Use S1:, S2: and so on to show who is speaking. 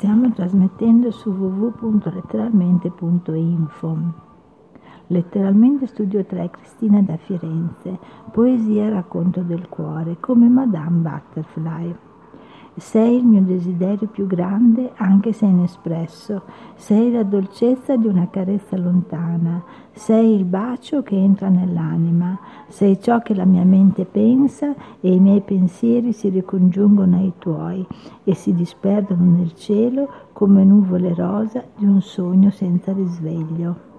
S1: Stiamo trasmettendo su www.letteralmente.info. Letteralmente studio 3 Cristina da Firenze. Poesia e racconto del cuore come Madame Butterfly. Sei il mio desiderio più grande, anche se inespresso. Sei la dolcezza di una carezza lontana. Sei il bacio che entra nell'anima. Sei ciò che la mia mente pensa e i miei pensieri si ricongiungono ai tuoi e si disperdono nel cielo come nuvole rosa di un sogno senza risveglio.